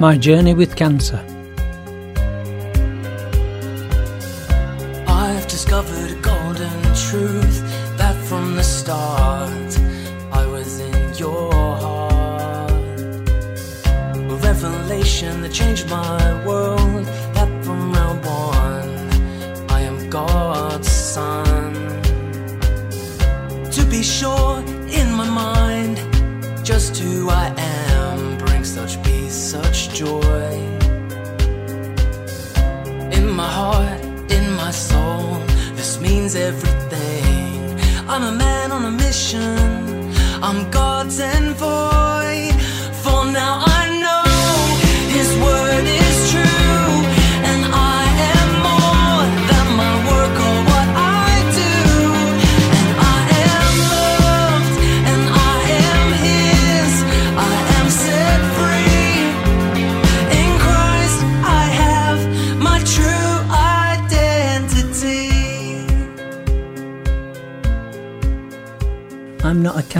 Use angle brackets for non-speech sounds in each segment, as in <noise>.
My journey with cancer. I've discovered a golden truth that from the start I was in your heart. A revelation that changed my world. That from round one I am God's son. To be sure,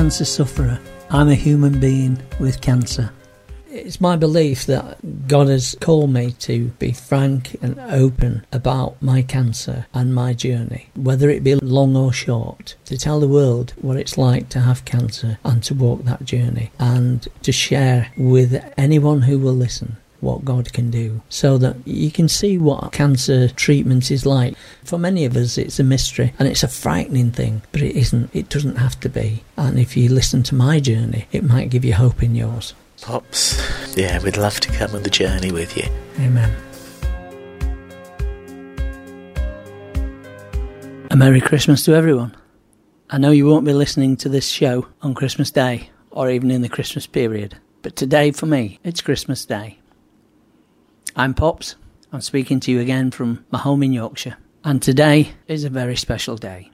cancer sufferer. I'm a human being with cancer. It's my belief that God has called me to be frank and open about my cancer and my journey, whether it be long or short, to tell the world what it's like to have cancer and to walk that journey, and to share with anyone who will listen what God can do so that you can see what cancer treatment is like. For many of us, it's a mystery and it's a frightening thing, but it isn't. It doesn't have to be. And if you listen to my journey, it might give you hope in yours. Pops, yeah, we'd love to come on the journey with you. Amen. A Merry Christmas to everyone. I know you won't be listening to this show on Christmas Day or even in the Christmas period, but today for me, it's Christmas Day. I'm Pops. I'm speaking to you again from my home in Yorkshire, and today is a very special day.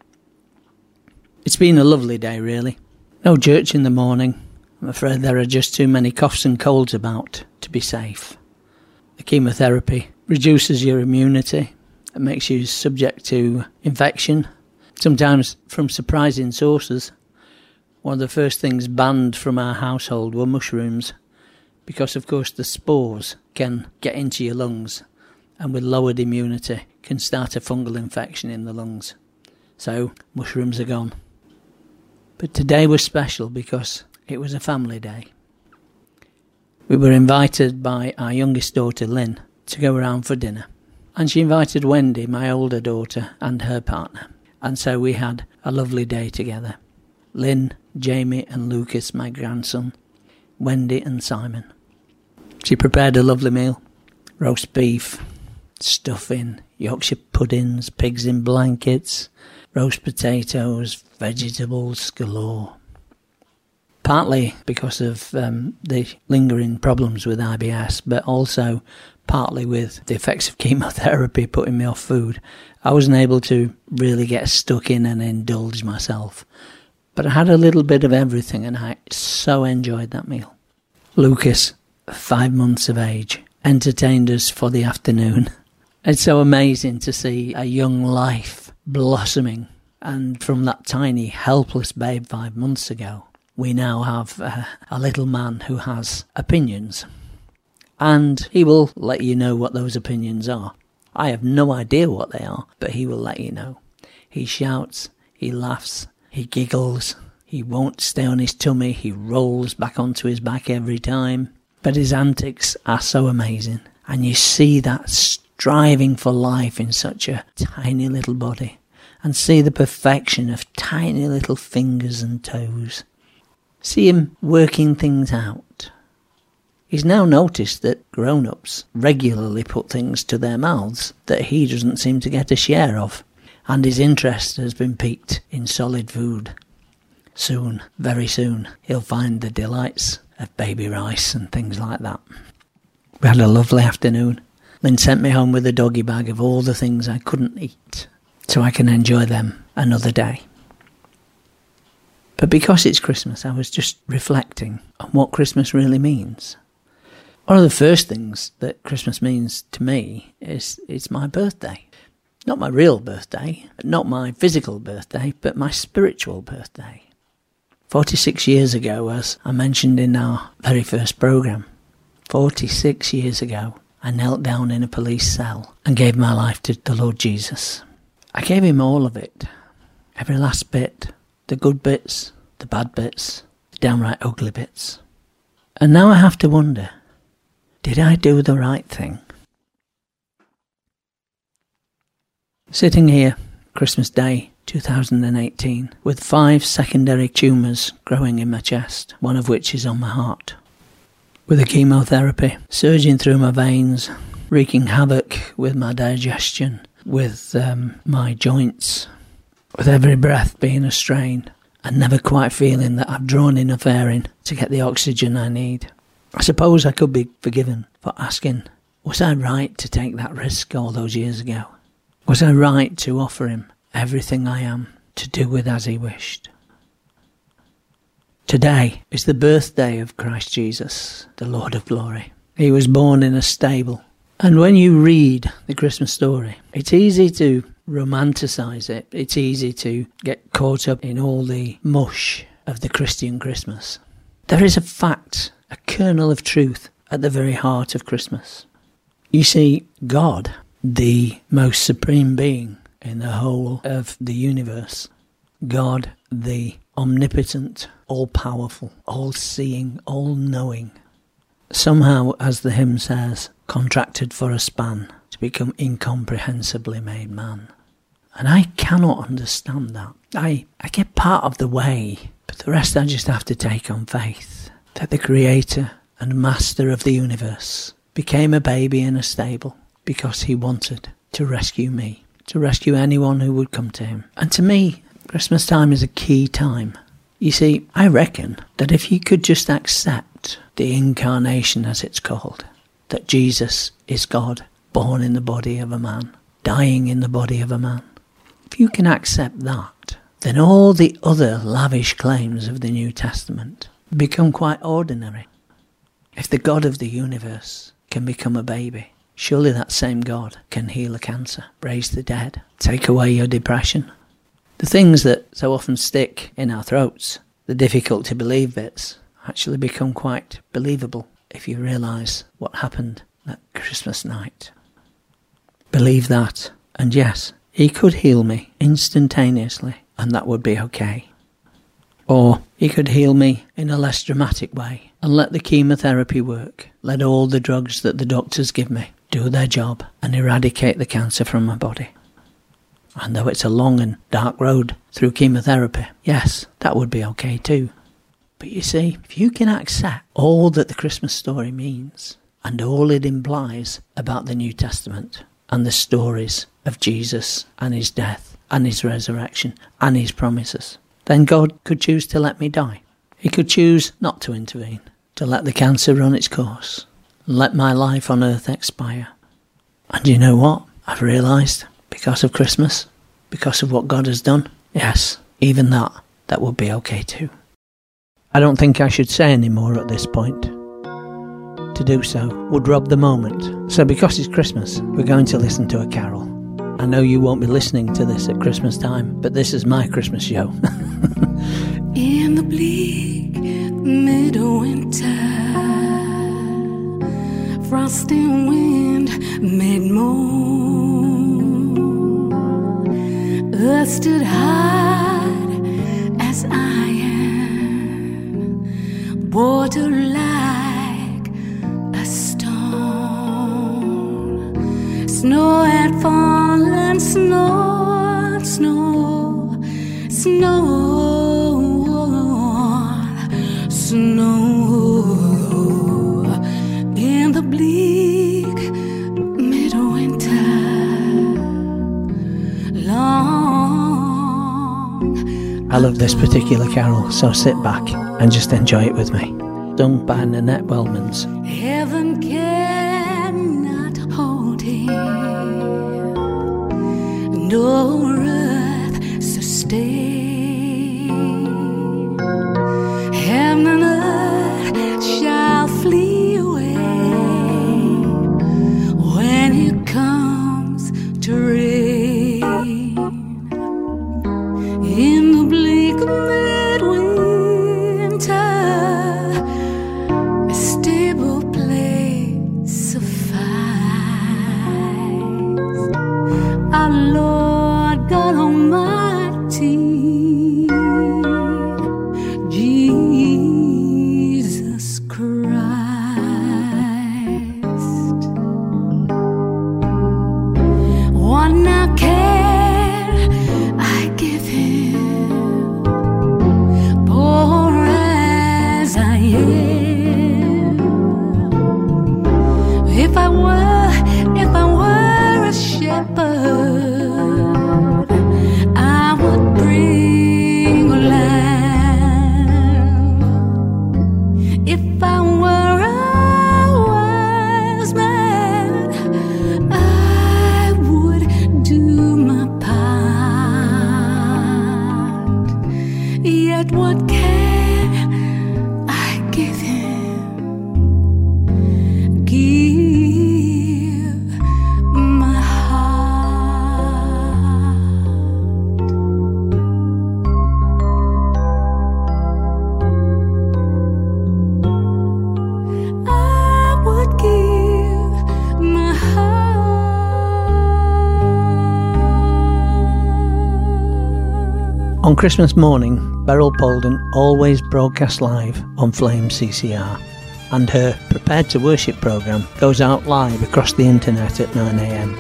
It's been a lovely day, really. No church in the morning. I'm afraid there are just too many coughs and colds about to be safe. The chemotherapy reduces your immunity, it makes you subject to infection, sometimes from surprising sources. One of the first things banned from our household were mushrooms, because of course the spores can get into your lungs and with lowered immunity can start a fungal infection in the lungs. So mushrooms are gone. But today was special because it was a family day. We were invited by our youngest daughter Lynn to go around for dinner. And she invited Wendy, my older daughter, and her partner. And so we had a lovely day together. Lynn, Jamie, and Lucas, my grandson, Wendy, and Simon. She prepared a lovely meal roast beef, stuffing, Yorkshire puddings, pigs in blankets, roast potatoes, vegetables galore. Partly because of um, the lingering problems with IBS, but also partly with the effects of chemotherapy putting me off food. I wasn't able to really get stuck in and indulge myself. But I had a little bit of everything and I so enjoyed that meal. Lucas, five months of age, entertained us for the afternoon. It's so amazing to see a young life blossoming. And from that tiny, helpless babe five months ago, we now have uh, a little man who has opinions. And he will let you know what those opinions are. I have no idea what they are, but he will let you know. He shouts, he laughs, he giggles, he won't stay on his tummy, he rolls back onto his back every time. But his antics are so amazing, and you see that striving for life in such a tiny little body, and see the perfection of tiny little fingers and toes. See him working things out. He's now noticed that grown ups regularly put things to their mouths that he doesn't seem to get a share of, and his interest has been piqued in solid food. Soon, very soon, he'll find the delights of baby rice and things like that. We had a lovely afternoon. Lynn sent me home with a doggy bag of all the things I couldn't eat, so I can enjoy them another day. But because it's Christmas, I was just reflecting on what Christmas really means. One of the first things that Christmas means to me is it's my birthday. Not my real birthday, not my physical birthday, but my spiritual birthday. 46 years ago, as I mentioned in our very first programme, 46 years ago, I knelt down in a police cell and gave my life to the Lord Jesus. I gave him all of it, every last bit, the good bits, the bad bits, the downright ugly bits. And now I have to wonder did I do the right thing? Sitting here, Christmas Day 2018, with five secondary tumours growing in my chest, one of which is on my heart. With the chemotherapy surging through my veins, wreaking havoc with my digestion, with um, my joints, with every breath being a strain, and never quite feeling that I've drawn enough air in to get the oxygen I need. I suppose I could be forgiven for asking, was I right to take that risk all those years ago? Was I right to offer him everything I am to do with as he wished? Today is the birthday of Christ Jesus, the Lord of glory. He was born in a stable. And when you read the Christmas story, it's easy to romanticize it. It's easy to get caught up in all the mush of the Christian Christmas. There is a fact, a kernel of truth at the very heart of Christmas. You see, God, the most supreme being in the whole of the universe, God, the omnipotent, all powerful, all seeing, all knowing, somehow, as the hymn says, contracted for a span to become incomprehensibly made man. And I cannot understand that. I, I get part of the way, but the rest I just have to take on faith that the Creator and Master of the universe became a baby in a stable because he wanted to rescue me, to rescue anyone who would come to him. And to me, Christmas time is a key time. You see, I reckon that if you could just accept the incarnation, as it's called, that Jesus is God, born in the body of a man, dying in the body of a man, if you can accept that, then all the other lavish claims of the New Testament become quite ordinary. If the God of the universe can become a baby, surely that same God can heal a cancer, raise the dead, take away your depression. The things that so often stick in our throats, the difficult to believe bits, actually become quite believable if you realise what happened that Christmas night. Believe that, and yes, he could heal me instantaneously, and that would be okay. Or he could heal me in a less dramatic way and let the chemotherapy work, let all the drugs that the doctors give me do their job and eradicate the cancer from my body. And though it's a long and dark road through chemotherapy, yes, that would be okay too. But you see, if you can accept all that the Christmas story means and all it implies about the New Testament and the stories of Jesus and his death and his resurrection and his promises, then God could choose to let me die. He could choose not to intervene, to let the cancer run its course, let my life on earth expire. And you know what? I've realised, because of Christmas, because of what God has done, yes, even that, that would be okay too. I don't think I should say any more at this point. To do so would rob the moment. So, because it's Christmas, we're going to listen to a carol. I know you won't be listening to this at Christmas time, but this is my Christmas show. <laughs> In the bleak midwinter, frosty wind made moan. Earth stood hard this particular carol, so sit back and just enjoy it with me. Sung by Nanette Welmans. Heaven cannot hold him, nor earth sustain. bird. On Christmas morning, Beryl Polden always broadcasts live on Flame CCR, and her Prepared to Worship programme goes out live across the internet at 9am.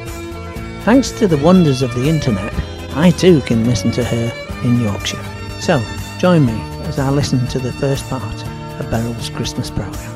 Thanks to the wonders of the internet, I too can listen to her in Yorkshire. So, join me as I listen to the first part of Beryl's Christmas programme.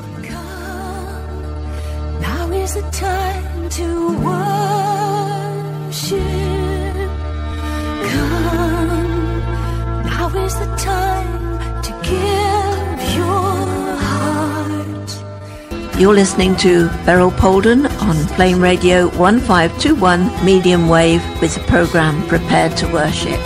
You're listening to Beryl Polden on Flame Radio 1521 medium wave with the program Prepared to Worship.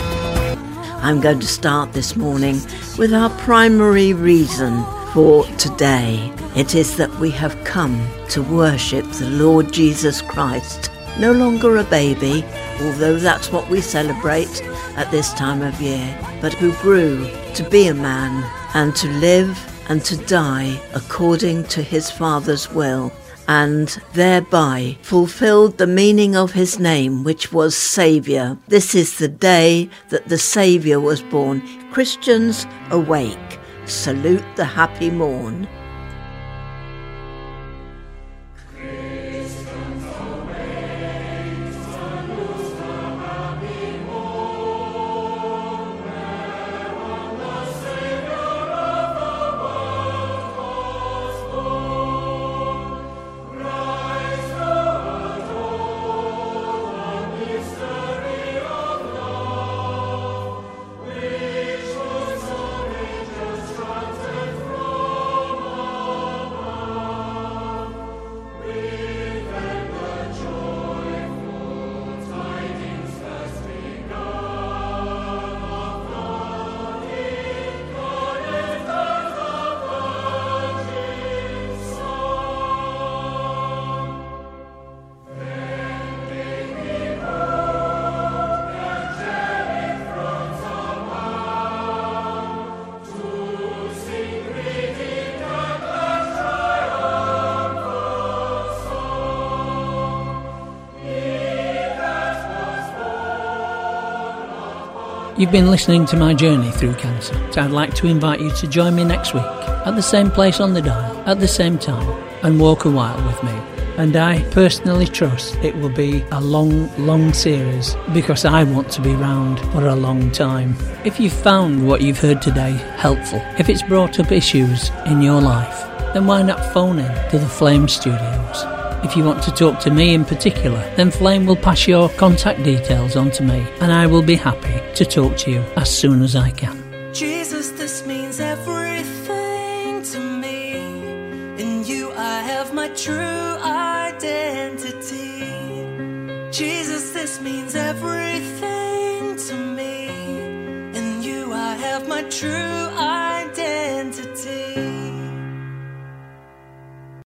I'm going to start this morning with our primary reason for today. It is that we have come to worship the Lord Jesus Christ, no longer a baby, although that's what we celebrate at this time of year, but who grew to be a man and to live and to die according to his Father's will, and thereby fulfilled the meaning of his name, which was Saviour. This is the day that the Saviour was born. Christians, awake, salute the happy morn. You've been listening to my journey through cancer, so I'd like to invite you to join me next week at the same place on the dial, at the same time, and walk a while with me. And I personally trust it will be a long, long series because I want to be round for a long time. If you've found what you've heard today helpful, if it's brought up issues in your life, then why not phone in to the Flame Studios? If you want to talk to me in particular, then Flame will pass your contact details on to me and I will be happy to talk to you as soon as I can. Jesus, this means everything to me. In you, I have my true identity. Jesus, this means everything to me. In you, I have my true